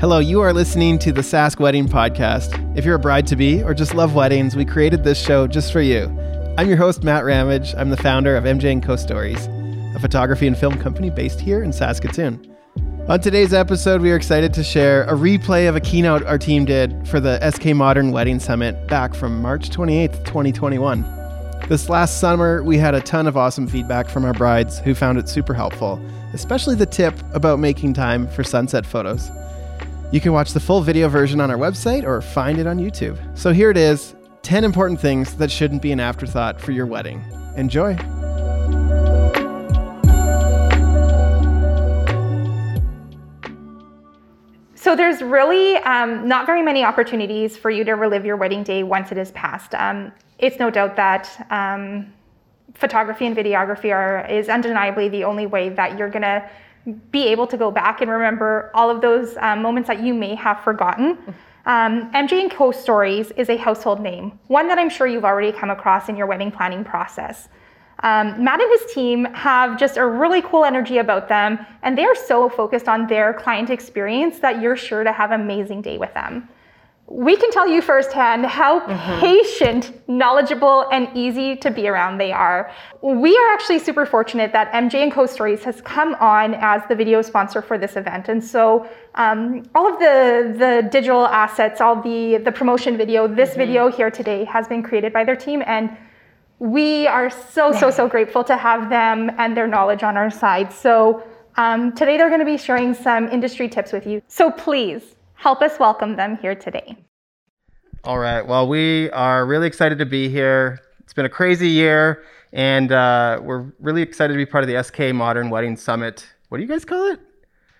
Hello, you are listening to the Sask Wedding Podcast. If you're a bride to be or just love weddings, we created this show just for you. I'm your host, Matt Ramage. I'm the founder of MJ & Co Stories, a photography and film company based here in Saskatoon. On today's episode, we are excited to share a replay of a keynote our team did for the SK Modern Wedding Summit back from March 28th, 2021. This last summer, we had a ton of awesome feedback from our brides who found it super helpful, especially the tip about making time for sunset photos. You can watch the full video version on our website or find it on YouTube. So here it is 10 important things that shouldn't be an afterthought for your wedding. Enjoy. So there's really um, not very many opportunities for you to relive your wedding day once it is past. Um, it's no doubt that um, photography and videography are is undeniably the only way that you're gonna be able to go back and remember all of those um, moments that you may have forgotten. Um, MJ and Co Stories is a household name, one that I'm sure you've already come across in your wedding planning process. Um, Matt and his team have just a really cool energy about them, and they are so focused on their client experience that you're sure to have an amazing day with them we can tell you firsthand how mm-hmm. patient, knowledgeable, and easy to be around they are. We are actually super fortunate that MJ and Co Stories has come on as the video sponsor for this event, and so um, all of the the digital assets, all the the promotion video, this mm-hmm. video here today has been created by their team, and we are so so so grateful to have them and their knowledge on our side. So um, today they're going to be sharing some industry tips with you. So please help us welcome them here today. All right. Well, we are really excited to be here. It's been a crazy year, and uh, we're really excited to be part of the SK Modern Wedding Summit. What do you guys call it?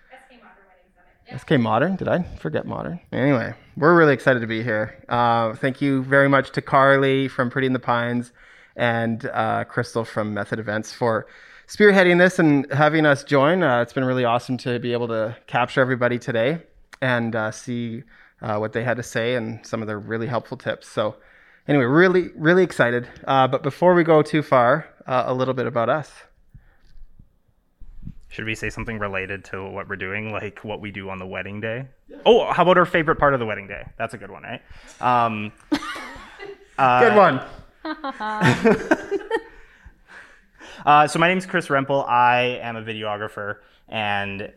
SK Modern Wedding Summit. SK Modern? Did I forget Modern? Anyway, we're really excited to be here. Uh, thank you very much to Carly from Pretty in the Pines and uh, Crystal from Method Events for spearheading this and having us join. Uh, it's been really awesome to be able to capture everybody today and uh, see uh, what they had to say and some of their really helpful tips. So, anyway, really, really excited. Uh, but before we go too far, uh, a little bit about us. Should we say something related to what we're doing, like what we do on the wedding day? Yeah. Oh, how about our favorite part of the wedding day? That's a good one, right? Um, good one. Uh, so my name is Chris Rempel. I am a videographer, and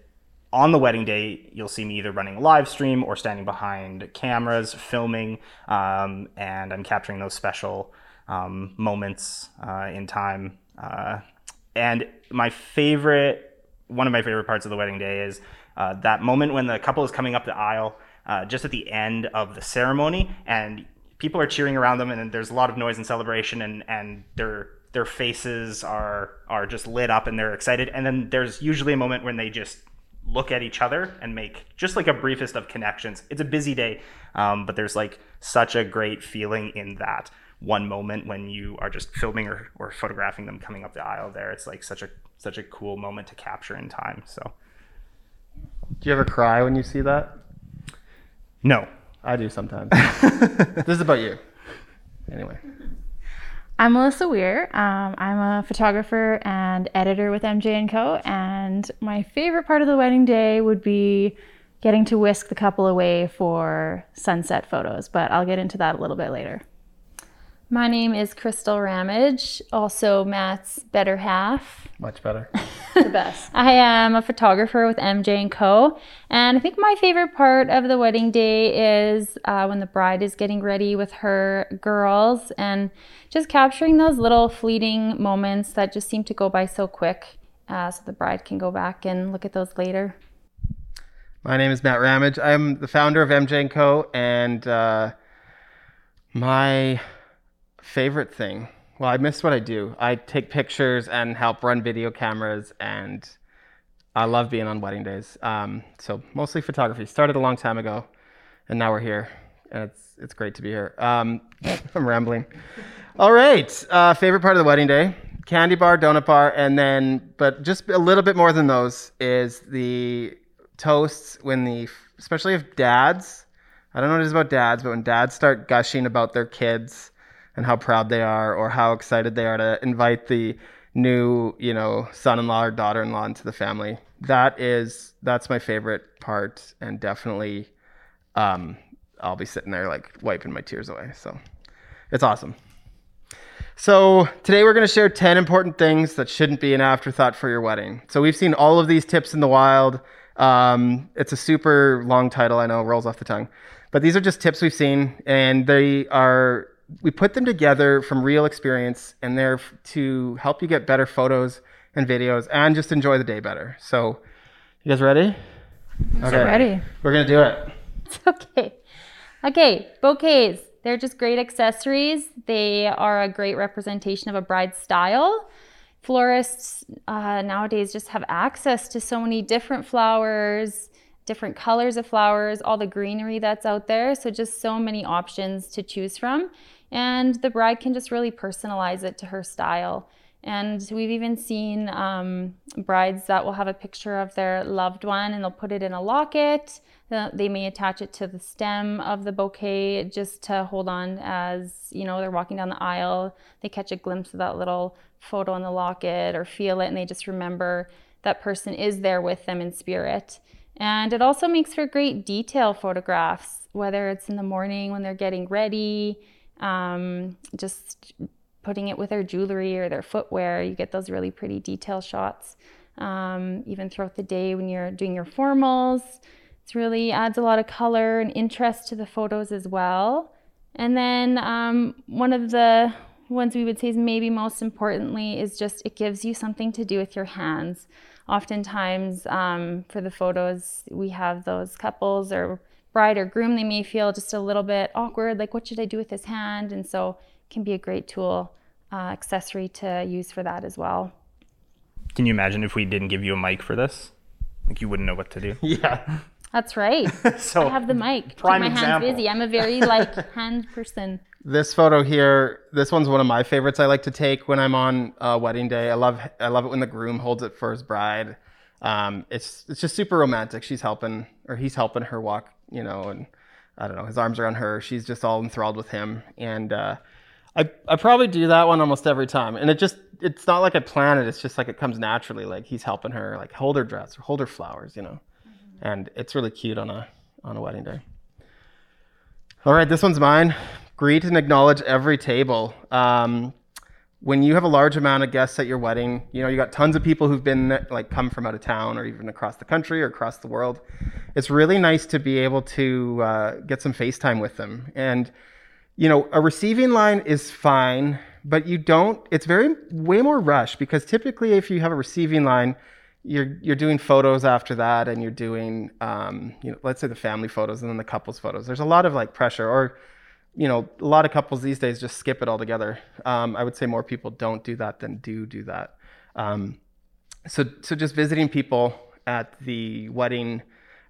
on the wedding day, you'll see me either running a live stream or standing behind cameras, filming, um, and I'm capturing those special um, moments uh, in time. Uh, and my favorite, one of my favorite parts of the wedding day is uh, that moment when the couple is coming up the aisle, uh, just at the end of the ceremony, and people are cheering around them, and there's a lot of noise and celebration, and and their their faces are are just lit up and they're excited. And then there's usually a moment when they just look at each other and make just like a briefest of connections. It's a busy day, um, but there's like such a great feeling in that one moment when you are just filming or, or photographing them coming up the aisle there. It's like such a such a cool moment to capture in time. So Do you ever cry when you see that? No. I do sometimes. this is about you. Anyway. I'm Melissa Weir. Um, I'm a photographer and editor with MJ & Co. And my favorite part of the wedding day would be getting to whisk the couple away for sunset photos, but I'll get into that a little bit later. My name is Crystal Ramage, also Matt's better half. Much better. the best. I am a photographer with MJ & Co. And I think my favorite part of the wedding day is uh, when the bride is getting ready with her girls and just capturing those little fleeting moments that just seem to go by so quick uh, so the bride can go back and look at those later. My name is Matt Ramage. I'm the founder of MJ & Co. And uh, my favorite thing. Well, I miss what I do. I take pictures and help run video cameras, and I love being on wedding days. Um, so mostly photography. Started a long time ago, and now we're here, and it's it's great to be here. Um, I'm rambling. All right, uh, favorite part of the wedding day: candy bar, donut bar, and then, but just a little bit more than those is the toasts when the, especially if dads. I don't know what it is about dads, but when dads start gushing about their kids and how proud they are or how excited they are to invite the new, you know, son-in-law or daughter-in-law into the family. That is that's my favorite part, and definitely, um, I'll be sitting there like wiping my tears away. So, it's awesome. So today we're going to share 10 important things that shouldn't be an afterthought for your wedding. So we've seen all of these tips in the wild. Um, it's a super long title, I know, rolls off the tongue, but these are just tips we've seen, and they are we put them together from real experience, and they're f- to help you get better photos and videos, and just enjoy the day better. So, you guys ready? Okay, Ready. we're gonna do it. It's okay. Okay, bouquets. They're just great accessories. They are a great representation of a bride's style. Florists uh, nowadays just have access to so many different flowers, different colors of flowers, all the greenery that's out there. So, just so many options to choose from. And the bride can just really personalize it to her style. And we've even seen um, brides that will have a picture of their loved one and they'll put it in a locket. They may attach it to the stem of the bouquet just to hold on as, you know, they're walking down the aisle. They catch a glimpse of that little photo in the locket or feel it and they just remember that person is there with them in spirit. And it also makes for great detail photographs, whether it's in the morning when they're getting ready, um, just putting it with their jewelry or their footwear. You get those really pretty detail shots. Um, even throughout the day when you're doing your formals, it really adds a lot of color and interest to the photos as well. And then um, one of the ones we would say is maybe most importantly is just it gives you something to do with your hands. Oftentimes, um, for the photos, we have those couples or bride or groom, they may feel just a little bit awkward, like, what should I do with this hand? And so, can be a great tool, uh, accessory to use for that as well. Can you imagine if we didn't give you a mic for this? Like you wouldn't know what to do. Yeah. That's right. So I have the mic. Keep prime my hands busy. I'm a very like hand person. This photo here, this one's one of my favorites. I like to take when I'm on uh, wedding day. I love, I love it when the groom holds it for his bride. Um, it's it's just super romantic. She's helping, or he's helping her walk, you know, and I don't know, his arms around her. She's just all enthralled with him, and uh, I I probably do that one almost every time. And it just it's not like I plan it. It's just like it comes naturally. Like he's helping her, like hold her dress or hold her flowers, you know, and it's really cute on a on a wedding day. All right, this one's mine. Greet and acknowledge every table. Um, when you have a large amount of guests at your wedding, you know you got tons of people who've been like come from out of town or even across the country or across the world. It's really nice to be able to uh, get some FaceTime with them. And you know, a receiving line is fine, but you don't. It's very way more rush because typically, if you have a receiving line, you're you're doing photos after that, and you're doing, um, you know, let's say the family photos and then the couples photos. There's a lot of like pressure, or you know, a lot of couples these days just skip it altogether. Um, I would say more people don't do that than do do that. Um, so so just visiting people at the wedding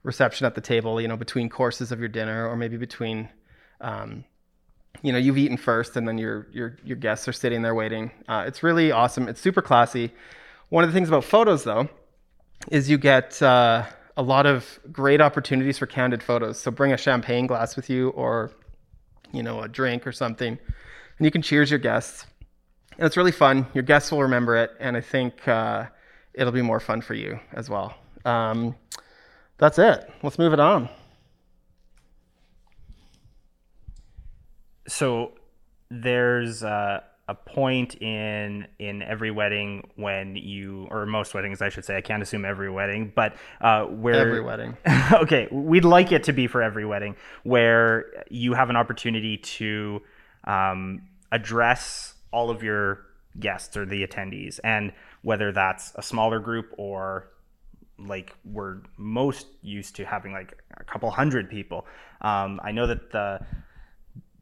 reception at the table, you know, between courses of your dinner, or maybe between. Um, you know, you've eaten first, and then your your your guests are sitting there waiting. Uh, it's really awesome. It's super classy. One of the things about photos, though, is you get uh, a lot of great opportunities for candid photos. So bring a champagne glass with you, or you know, a drink or something, and you can cheers your guests. And it's really fun. Your guests will remember it, and I think uh, it'll be more fun for you as well. Um, that's it. Let's move it on. so there's uh, a point in in every wedding when you or most weddings I should say I can't assume every wedding but uh, where Every wedding. okay we'd like it to be for every wedding where you have an opportunity to um, address all of your guests or the attendees and whether that's a smaller group or like we're most used to having like a couple hundred people um, i know that the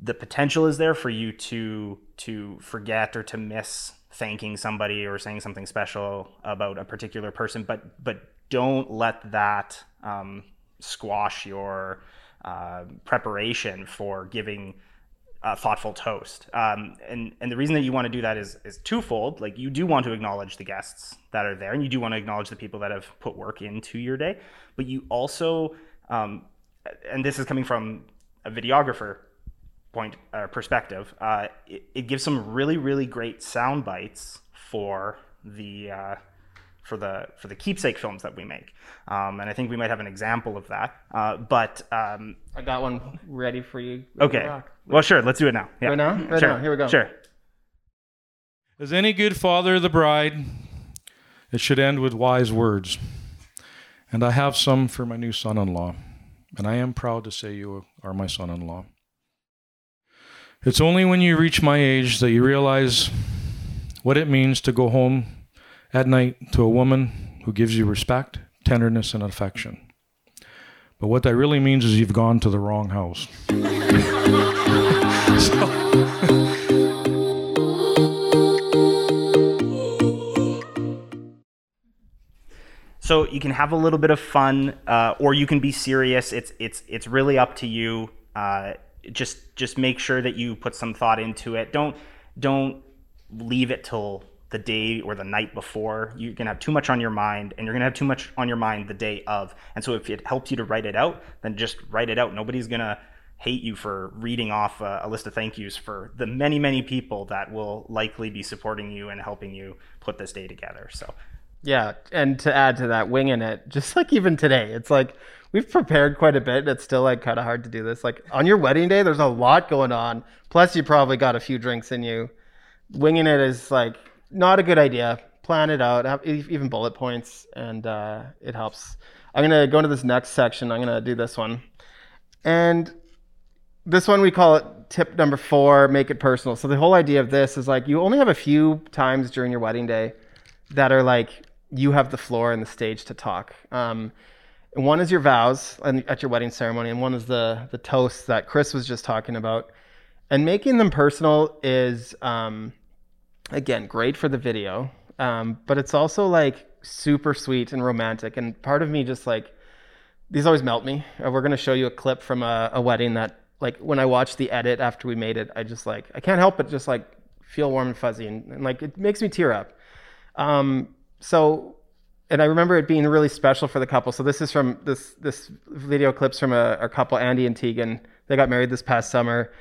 the potential is there for you to to forget or to miss thanking somebody or saying something special about a particular person but but don't let that um, squash your uh, preparation for giving a thoughtful toast. Um, and and the reason that you want to do that is is twofold. Like you do want to acknowledge the guests that are there and you do want to acknowledge the people that have put work into your day but you also um, and this is coming from a videographer point uh, perspective, uh, it, it gives some really really great sound bites for the uh, for the for the keepsake films that we make, um, and I think we might have an example of that. Uh, but um, I got one ready for you. Ready okay, well, sure, let's do it now. Yeah. Right now? Right sure. now. Here we go. Sure. As any good father of the bride, it should end with wise words. And I have some for my new son in law, and I am proud to say you are my son in law. It's only when you reach my age that you realize what it means to go home at night to a woman who gives you respect, tenderness, and affection. But what that really means is you've gone to the wrong house. So you can have a little bit of fun, uh, or you can be serious. It's it's it's really up to you. Uh, just just make sure that you put some thought into it. Don't don't leave it till the day or the night before. You're gonna have too much on your mind, and you're gonna have too much on your mind the day of. And so if it helps you to write it out, then just write it out. Nobody's gonna hate you for reading off a, a list of thank yous for the many many people that will likely be supporting you and helping you put this day together. So Yeah, and to add to that, winging it, just like even today, it's like we've prepared quite a bit. And it's still like kind of hard to do this. Like on your wedding day, there's a lot going on. Plus, you probably got a few drinks in you. Winging it is like not a good idea. Plan it out, have even bullet points, and uh, it helps. I'm gonna go into this next section. I'm gonna do this one, and this one we call it tip number four make it personal so the whole idea of this is like you only have a few times during your wedding day that are like you have the floor and the stage to talk um, one is your vows at your wedding ceremony and one is the the toasts that chris was just talking about and making them personal is um, again great for the video um, but it's also like super sweet and romantic and part of me just like these always melt me. Uh, we're gonna show you a clip from a, a wedding that, like, when I watched the edit after we made it, I just like I can't help but just like feel warm and fuzzy, and, and like it makes me tear up. Um, so, and I remember it being really special for the couple. So this is from this this video clips from a, a couple, Andy and Tegan. They got married this past summer,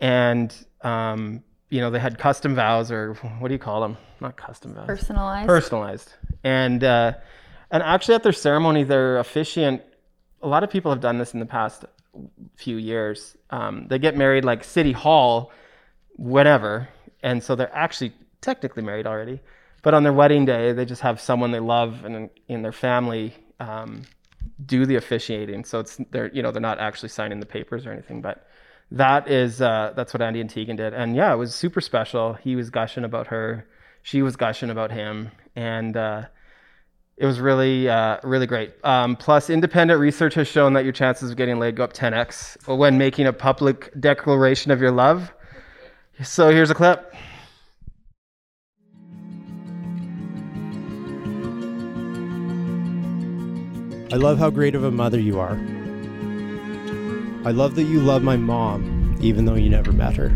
and um, you know they had custom vows, or what do you call them? Not custom vows Personalized. personalized and uh, and actually at their ceremony their officiant a lot of people have done this in the past few years um, they get married like city hall whatever and so they're actually technically married already but on their wedding day they just have someone they love and in, their family um, do the officiating so it's they're you know they're not actually signing the papers or anything but that is uh, that's what Andy and Tegan did, and yeah, it was super special. He was gushing about her, she was gushing about him, and uh, it was really uh, really great. Um, plus, independent research has shown that your chances of getting laid go up 10x when making a public declaration of your love. So here's a clip. I love how great of a mother you are. I love that you love my mom, even though you never met her.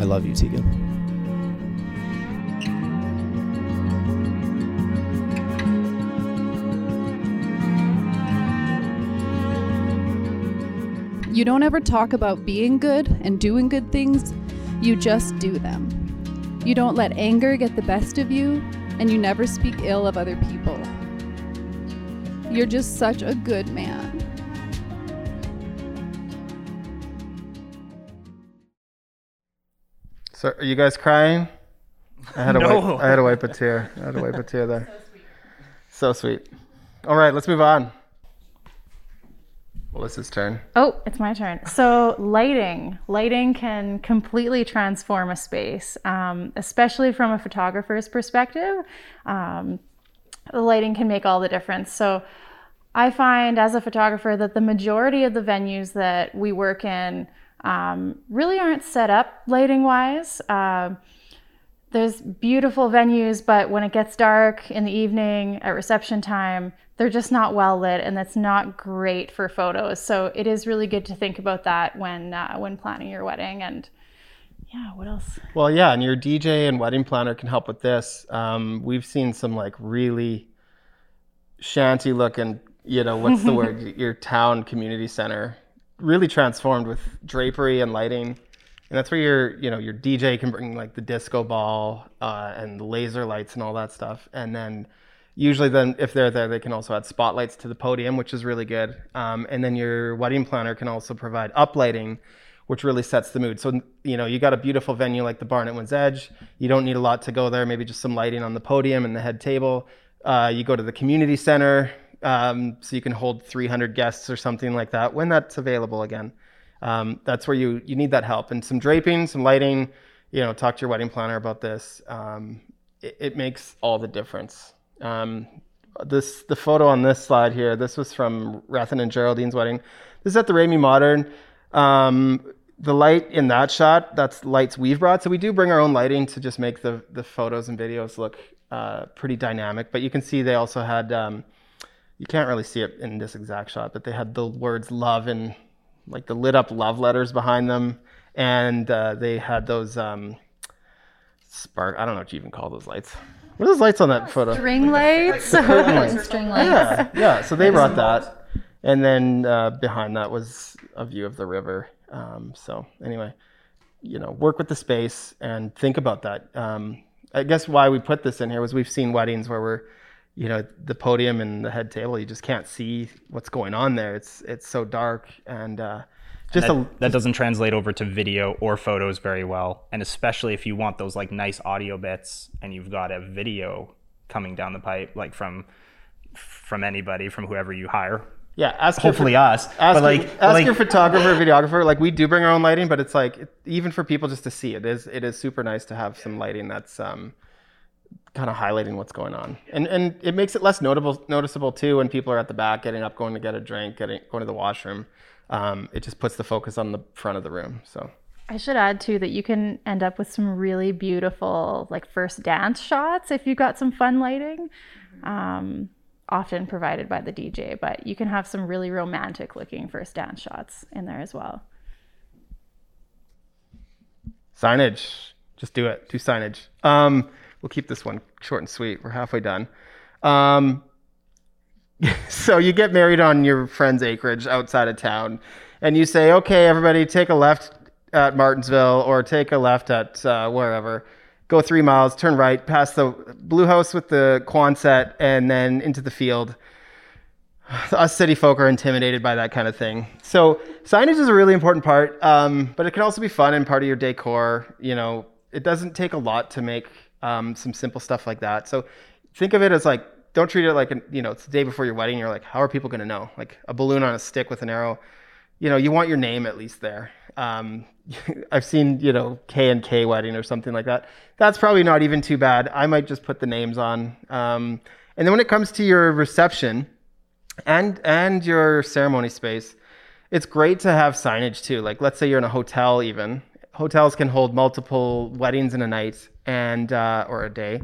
I love you, Tegan. You don't ever talk about being good and doing good things, you just do them. You don't let anger get the best of you, and you never speak ill of other people. You're just such a good man. So are you guys crying? I had to No. wipe, I had to wipe a tear. I had to wipe a tear there. So sweet. All right, let's move on. Melissa's turn. Oh, it's my turn. So, lighting. Lighting can completely transform a space, um, especially from a photographer's perspective. Um, the lighting can make all the difference. So, I find as a photographer that the majority of the venues that we work in um, really aren't set up lighting wise. Um there's beautiful venues, but when it gets dark in the evening at reception time, they're just not well lit, and that's not great for photos. So it is really good to think about that when uh, when planning your wedding. And yeah, what else? Well, yeah, and your DJ and wedding planner can help with this. Um, we've seen some like really shanty looking, you know, what's the word? Your town community center really transformed with drapery and lighting. and that's where your you know your DJ can bring like the disco ball uh, and the laser lights and all that stuff, and then usually then if they're there they can also add spotlights to the podium, which is really good, um, and then your wedding planner can also provide uplighting which really sets the mood. So, you know, you got a beautiful venue like the Barn at Winds Edge. You don't need a lot to go there, maybe just some lighting on the podium and the head table. Uh, you go to the community center, um, so you can hold 300 guests or something like that when that's available again. Um, that's where you, you need that help. And some draping, some lighting, you know, talk to your wedding planner about this. Um, it, it, makes all the difference. Um, this the photo on this slide here, this was from Rethan and Geraldine's wedding. This is at the Remai Modern. Um, the light in that shot, that's lights we've brought. So we do bring our own lighting to just make the, the photos and videos look uh, pretty dynamic. But you can see they also had, um, you can't really see it in this exact shot, but they had the words love and like the lit up love letters behind them. And uh, they had those um, spark, I don't know what you even call those lights. What are those lights on that photo? String lights. String lights. Yeah, yeah. So they brought that. And then uh, behind that was a view of the river. Um, so anyway, you know, work with the space and think about that. Um, I guess why we put this in here was we've seen weddings where we're, you know, the podium and the head table, you just can't see what's going on there. It's it's so dark and uh, just that, a, that doesn't translate over to video or photos very well. And especially if you want those like nice audio bits and you've got a video coming down the pipe, like from from anybody, from whoever you hire, yeah, ask hopefully your, us. Ask, but like, your, ask like, your photographer, videographer. Like we do bring our own lighting, but it's like even for people just to see it is it is super nice to have some lighting that's um, kind of highlighting what's going on, and and it makes it less notable noticeable too when people are at the back getting up, going to get a drink, getting going to the washroom. Um, it just puts the focus on the front of the room. So. I should add too that you can end up with some really beautiful like first dance shots if you've got some fun lighting. Um, often provided by the DJ, but you can have some really romantic looking first dance shots in there as well. Signage. Just do it. Do signage. Um, we'll keep this one short and sweet. We're halfway done. Um, so you get married on your friend's acreage outside of town, and you say, "Okay, everybody, take a left at Martensville or take a left at uh, wherever." go three miles, turn right, past the blue house with the Quonset, and then into the field. Us city folk are intimidated by that kind of thing. So signage is a really important part, um, but it can also be fun and part of your decor. You know, it doesn't take a lot to make um, some simple stuff like that. So think of it as like, don't treat it like, you know, it's the day before your wedding. You're like, how are people going to know? Like a balloon on a stick with an arrow. You know, you want your name at least there. Um, I've seen, you know, K and K wedding or something like that. That's probably not even too bad. I might just put the names on. Um, and then when it comes to your reception and and your ceremony space, it's great to have signage too. Like let's say you're in a hotel even. Hotels can hold multiple weddings in a night and uh, or a day.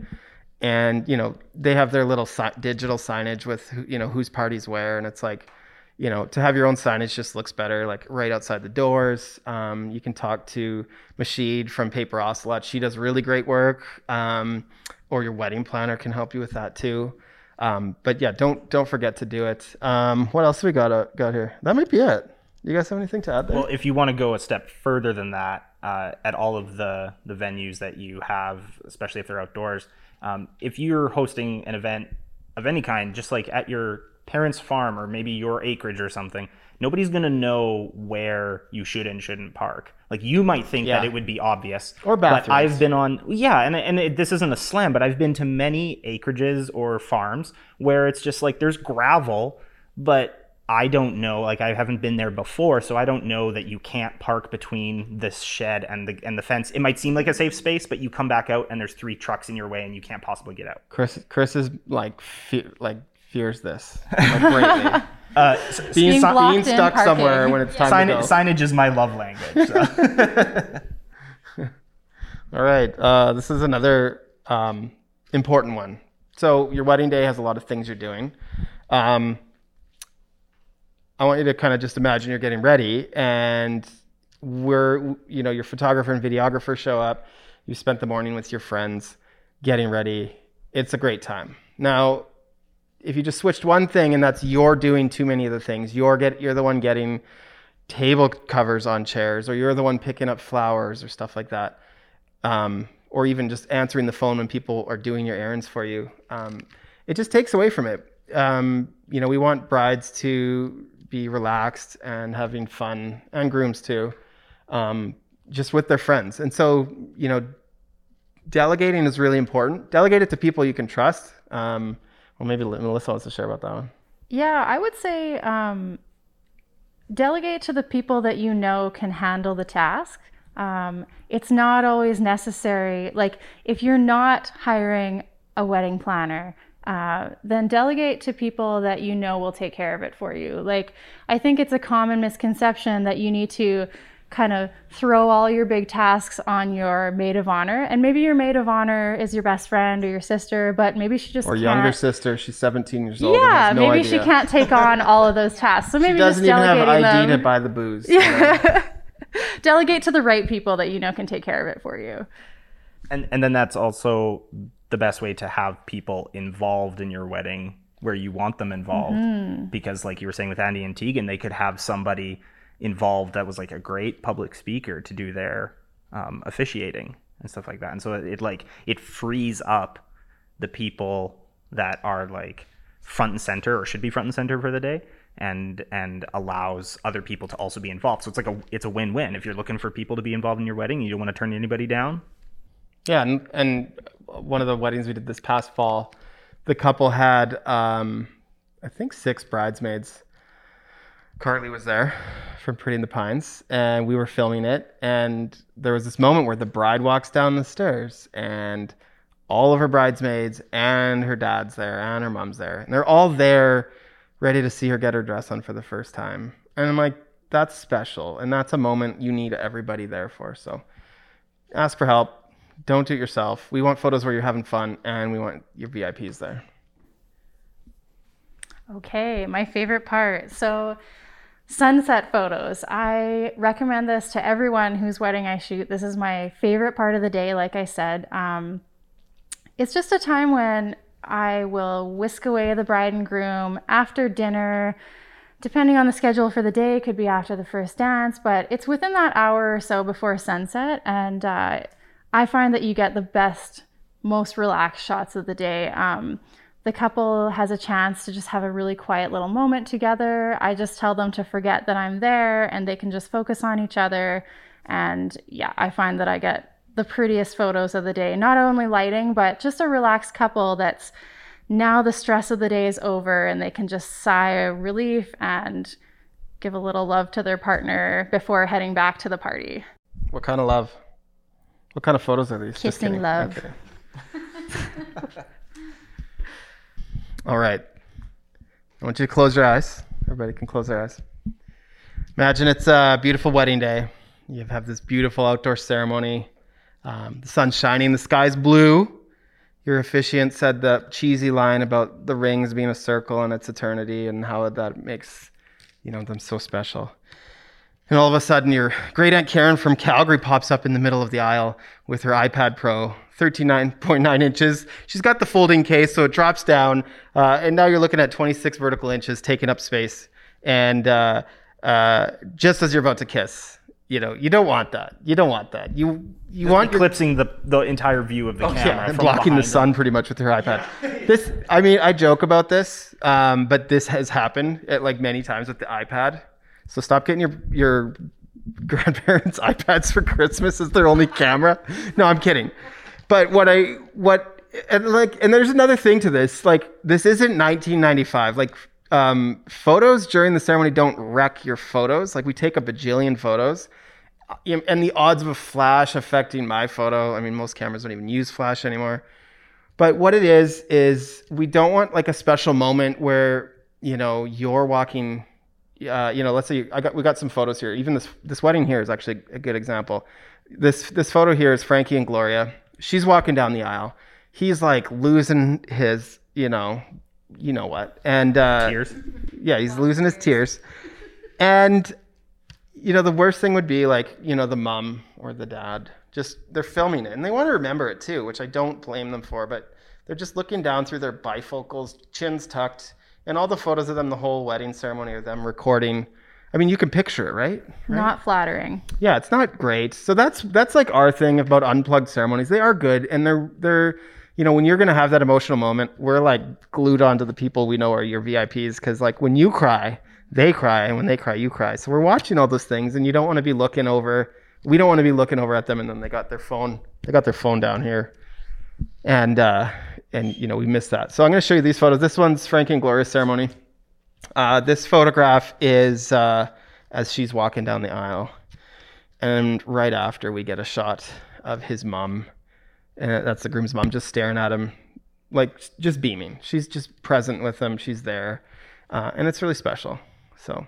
And you know, they have their little si- digital signage with you know whose parties where and it's like you know, to have your own signage just looks better, like right outside the doors. Um, you can talk to Mashid from Paper Ocelot. She does really great work. Um, or your wedding planner can help you with that too. Um, but yeah, don't don't forget to do it. Um, what else we got uh, got here? That might be it. You guys have anything to add there? Well, if you want to go a step further than that, uh, at all of the the venues that you have, especially if they're outdoors, um, if you're hosting an event of any kind, just like at your parents' farm or maybe your acreage or something, nobody's going to know where you should and shouldn't park. Like you might think Yeah. that it would be obvious. Or bad. But. I've been on, yeah, and, and it, this isn't a slam, but I've been to many acreages or farms where it's just like there's gravel, but I don't know, like I haven't been there before, so I don't know that you can't park between this shed and the and the fence. It might seem like a safe space, but you come back out and there's three trucks in your way and you can't possibly get out. Chris Chris is like fe- like fears this like, greatly. Uh, s- being, Being stu- being stuck parking. somewhere when it's time sign- to go. signage is my love language. so. All right. Uh, this is another um, important one. So your wedding day has a lot of things you're doing. Um, I want you to kind of just imagine you're getting ready, and we're, you know, your photographer and videographer show up. You spent the morning with your friends, getting ready. It's a great time. Now, if you just switched one thing, and that's you're doing too many of the things, you're get, you're the one getting table covers on chairs, or you're the one picking up flowers or stuff like that, um, or even just answering the phone when people are doing your errands for you. Um, it just takes away from it. Um, you know, we want brides to be relaxed and having fun, and grooms too, um, just with their friends. And so, you know, delegating is really important. Delegate it to people you can trust. Um, well, maybe Melissa wants to share about that one. Yeah, I would say um, delegate to the people that you know can handle the task. Um, it's not always necessary. Like, if you're not hiring a wedding planner, uh, then delegate to people that you know will take care of it for you. Like, I think it's a common misconception that you need to kind of throw all your big tasks on your maid of honor. And maybe your maid of honor is your best friend or your sister, but maybe she just or can't. younger sister. She's 17 years old. Yeah, no maybe idea. she can't take on all of those tasks. So maybe She doesn't just even have delegating ID to buy the booze. you know? delegate to the right people that you know can take care of it for you. and and then that's also the best way to have people involved in your wedding where you want them involved. Because like you were saying with Andy and Tegan they could have somebody involved that was like a great public speaker to do their um, officiating and stuff like that. And so it, it like it frees up the people that are like front and center or should be front and center for the day and and allows other people to also be involved. So it's like a it's a win-win. If you're looking for people to be involved in your wedding you don't want to turn anybody down Yeah, and, and one of the weddings we did this past fall, the couple had, um, I think, six bridesmaids. Carly was there from Pretty in the Pines, and we were filming it. And there was this moment where the bride walks down the stairs, and all of her bridesmaids and her dad's there, and her mom's there, and they're all there, ready to see her get her dress on for the first time. And I'm like, that's special, and that's a moment you need everybody there for. So ask for help. Don't do it yourself. We want photos where you're having fun, and we want your VIPs there. Okay, my favorite part. So, sunset photos. I recommend this to everyone whose wedding I shoot. This is my favorite part of the day, like I said. Um, it's just a time when I will whisk away the bride and groom after dinner. Depending on the schedule for the day, it could be after the first dance, but it's within that hour or so before sunset. And uh, I find that you get the best, most relaxed shots of the day. Um, the couple has a chance to just have a really quiet little moment together. I just tell them to forget that I'm there and they can just focus on each other. And yeah, I find that I get the prettiest photos of the day. Not only lighting, but just a relaxed couple that's now the stress of the day is over and they can just sigh a relief and give a little love to their partner before heading back to the party. What kind of love? What kind of photos are these? Kissing love. All right. I want you to close your eyes. Everybody can close their eyes. Imagine it's a beautiful wedding day. You have this beautiful outdoor ceremony. Um, the sun's shining, the sky's blue. Your officiant said the cheesy line about the rings being a circle and its eternity and how that makes, you know, them so special. And all of a sudden, your great aunt Karen from Calgary pops up in the middle of the aisle with her iPad Pro, 13.9 inches. She's got the folding case, so it drops down. Uh, and now you're looking at 26 vertical inches, taking up space. And uh, uh, just as you're about to kiss, you know, you don't want that. You don't want that. You you want your eclipsing the the entire view of the camera Oh, yeah, and from blocking the sun pretty much with your iPad. This, I mean, I joke about this, um, but this has happened at, like many times with the iPad. So stop getting your your grandparents' iPads for Christmas as their only camera. No, I'm kidding. But what I what and like and there's another thing to this. Like this isn't 1995. Like um, photos during the ceremony don't wreck your photos. Like we take a bajillion photos and the odds of a flash affecting my photo. I mean, most cameras don't even use flash anymore. But what it is is we don't want like a special moment where you know you're walking. Uh, you know, let's say I got we got some photos here. Even this this wedding here is actually a good example. This this photo here is Frankie and Gloria. She's walking down the aisle. He's like losing his, you know, you know what, and uh, Tears. yeah, he's losing his tears. And you know, the worst thing would be like, you know, the mom or the dad just they're filming it and they want to remember it too, which I don't blame them for, but they're just looking down through their bifocals, chins tucked, and all the photos of them the whole wedding ceremony of them recording. I mean, you can picture it, right? Not flattering. Yeah, it's not great. So that's that's like our thing about unplugged ceremonies. They are good, and they're they're you know when you're gonna have that emotional moment, we're like glued onto the people we know are your VIPs because like when you cry, they cry, and when they cry, you cry. So we're watching all those things, and you don't want to be looking over. We don't want to be looking over at them, and then they got their phone. They got their phone down here, and uh, and you know we missed that. So I'm gonna show you these photos. This one's Frank and Gloria's ceremony. Uh, this photograph is uh, as she's walking down the aisle, and right after we get a shot of his mom, and that's the groom's mom, just staring at him, like just beaming. She's just present with him. She's there, uh, and it's really special. So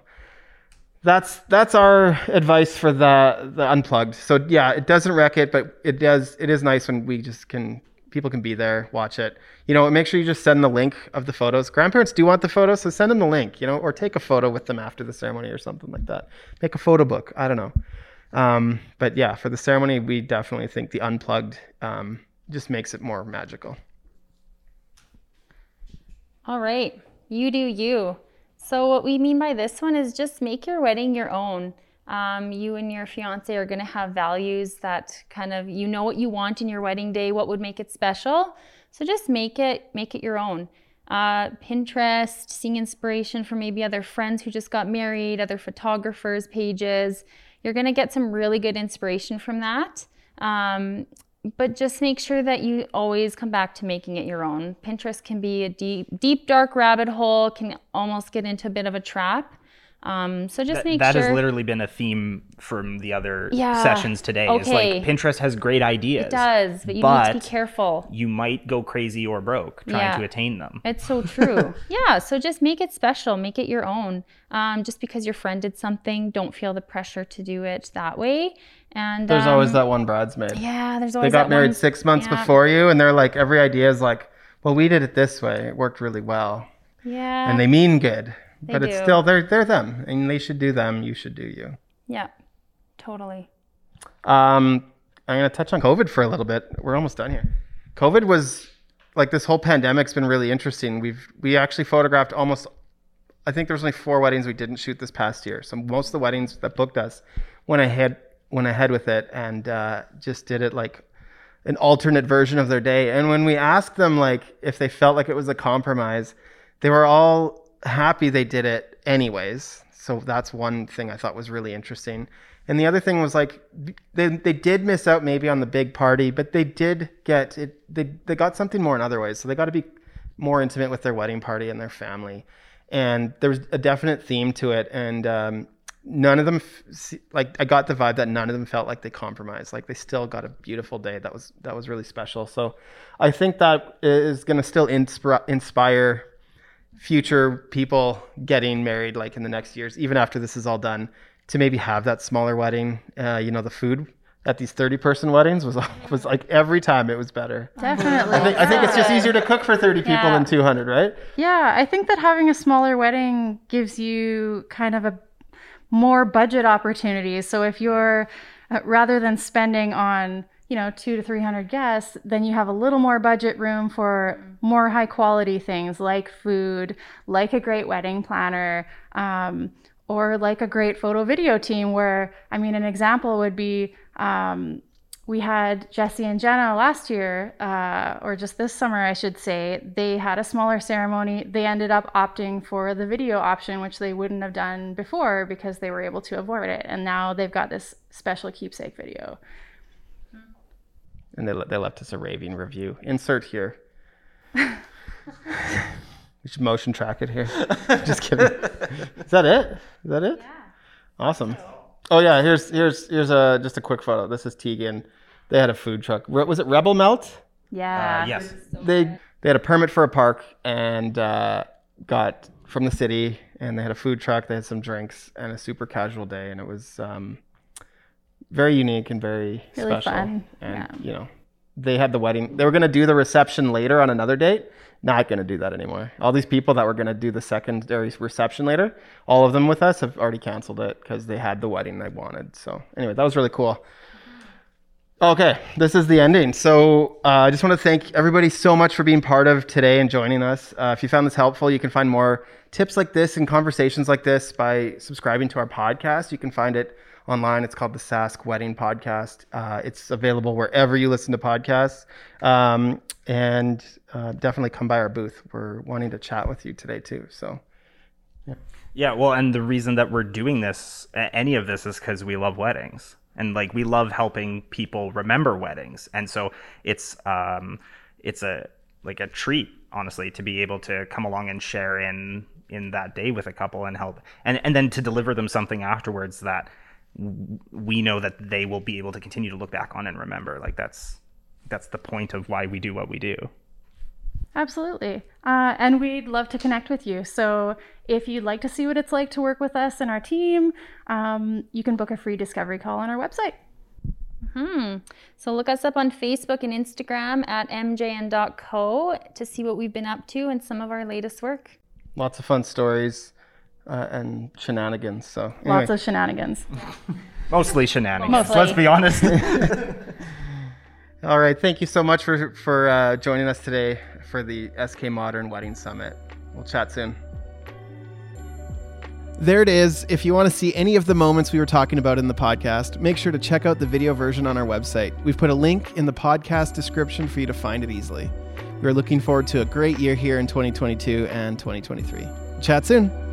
that's that's our advice for the the unplugged. So yeah, it doesn't wreck it, but it does. It is nice when we just can people can be there, watch it. You know, make sure you just send the link of the photos. Grandparents do want the photos, so send them the link. You know, or take a photo with them after the ceremony or something like that. Make a photo book. I don't know. Um, but yeah, for the ceremony, we definitely think the unplugged um, just makes it more magical. All right, you do you. So, what we mean by this one is just make your wedding your own. Um, you and your fiance are going to have values that kind of you know what you want in your wedding day, what would make it special. So just make it make it your own. Uh, Pinterest, seeing inspiration from maybe other friends who just got married, other photographers' pages. You're going to get some really good inspiration from that. Um, but just make sure that you always come back to making it your own. Pinterest can be a deep, deep, dark rabbit hole, can almost get into a bit of a trap. Um, so just Th- make that sure has literally been a theme from the other Yeah, sessions today. It's like Pinterest has great ideas. it does, but you need to be careful. You might go crazy or broke trying Yeah. to attain them. It's so true. yeah, so just make it special, make it your own. Um, just because your friend did something, don't feel the pressure to do it that way. And There's always um, that one bridesmaid. Yeah, there's always. They got married one- six months yeah. before you, and they're like, every idea is like, well, we did it this way. It worked really well. Yeah. and they mean good, They but it's still they're they're them, and they should do them. You should do you. yeah, totally. Um, I'm gonna touch on COVID for a little bit. We're almost done here. COVID was like this whole pandemic's been really interesting. We've we actually photographed almost. I think there was only four weddings we didn't shoot this past year. So most of the weddings that booked us went ahead went ahead with it and uh, just did it like an alternate version of their day. And when we asked them like if they felt like it was a compromise, they were all happy they did it anyways. So that's one thing I thought was really interesting. And the other thing was like they they did miss out maybe on the big party, but they did get it. They they got something more in other ways. So they got to be more intimate with their wedding party and their family. And there was a definite theme to it. And um, none of them like I got the vibe that none of them felt like they compromised. Like they still got a beautiful day. That was that was really special. So I think that is going to still inspire inspire future people getting married like in the next years, even after this is all done, to maybe have that smaller wedding. Uh, you know, the food at these 30 person weddings was was like every time it was better. Definitely. I think, I think it's just easier to cook for 30 people Yeah. than 200, right? Yeah, I think that having a smaller wedding gives you kind of a more budget opportunities. So if you're uh, rather than spending on you know two to three hundred guests, then you have a little more budget room for more high quality things like food, like a great wedding planner. Um, or like a great photo video team where i mean an example would be um, we had Jesse and Jenna last year, uh, or just this summer, I should say. They had a smaller ceremony. They ended up opting for the video option, which they wouldn't have done before because they were able to avoid it. And now they've got this special keepsake video. And they, they left us a raving review. Insert here. we should motion track it here. Just kidding. Is that it? Is that it? Yeah. Awesome. Oh yeah, here's here's here's a just a quick photo. This is Tegan. They had a food truck. Re- Was it Rebel Melt? Yeah. Uh, yes. They they had a permit for a park and uh, got from the city, and they had a food truck. They had some drinks and a super casual day, and it was um, very unique and very Really special. fun, And yeah. you know, they had the wedding. They were going to do the reception later on another date. Not going to do that anymore. All these people that were going to do the secondary reception later, all of them with us have already canceled it because they had the wedding they wanted. So anyway, that was really cool. Okay, this is the ending. So uh, I just want to thank everybody so much for being part of today and joining us. Uh, if you found this helpful, you can find more tips like this and conversations like this by subscribing to our podcast. You can find it online. It's called the Sask Wedding Podcast. Uh, it's available wherever you listen to podcasts. Um, and uh, definitely come by our booth. We're wanting to chat with you today too. So. Yeah, Yeah. well, and the reason that we're doing this, any of this, is because we love weddings, and like we love helping people remember weddings, and so it's um, it's a like a treat, honestly, to be able to come along and share in in that day with a couple and help, and and then to deliver them something afterwards that we know that they will be able to continue to look back on and remember. Like that's that's the point of why we do what we do. Absolutely. Uh, and we'd love to connect with you. So if you'd like to see what it's like to work with us and our team, um, you can book a free discovery call on our website. Hmm. So look us up on Facebook and Instagram at mjand.co to see what we've been up to and some of our latest work. Lots of fun stories uh, and shenanigans. So anyway. lots of shenanigans. Mostly shenanigans. Mostly. Let's be honest. All right. Thank you so much for for uh, joining us today for the SK Modern Wedding Summit. We'll chat soon. There it is. If you want to see any of the moments we were talking about in the podcast, make sure to check out the video version on our website. We've put a link in the podcast description for you to find it easily. We're looking forward to a great year here in 2022 and 2023. Chat soon.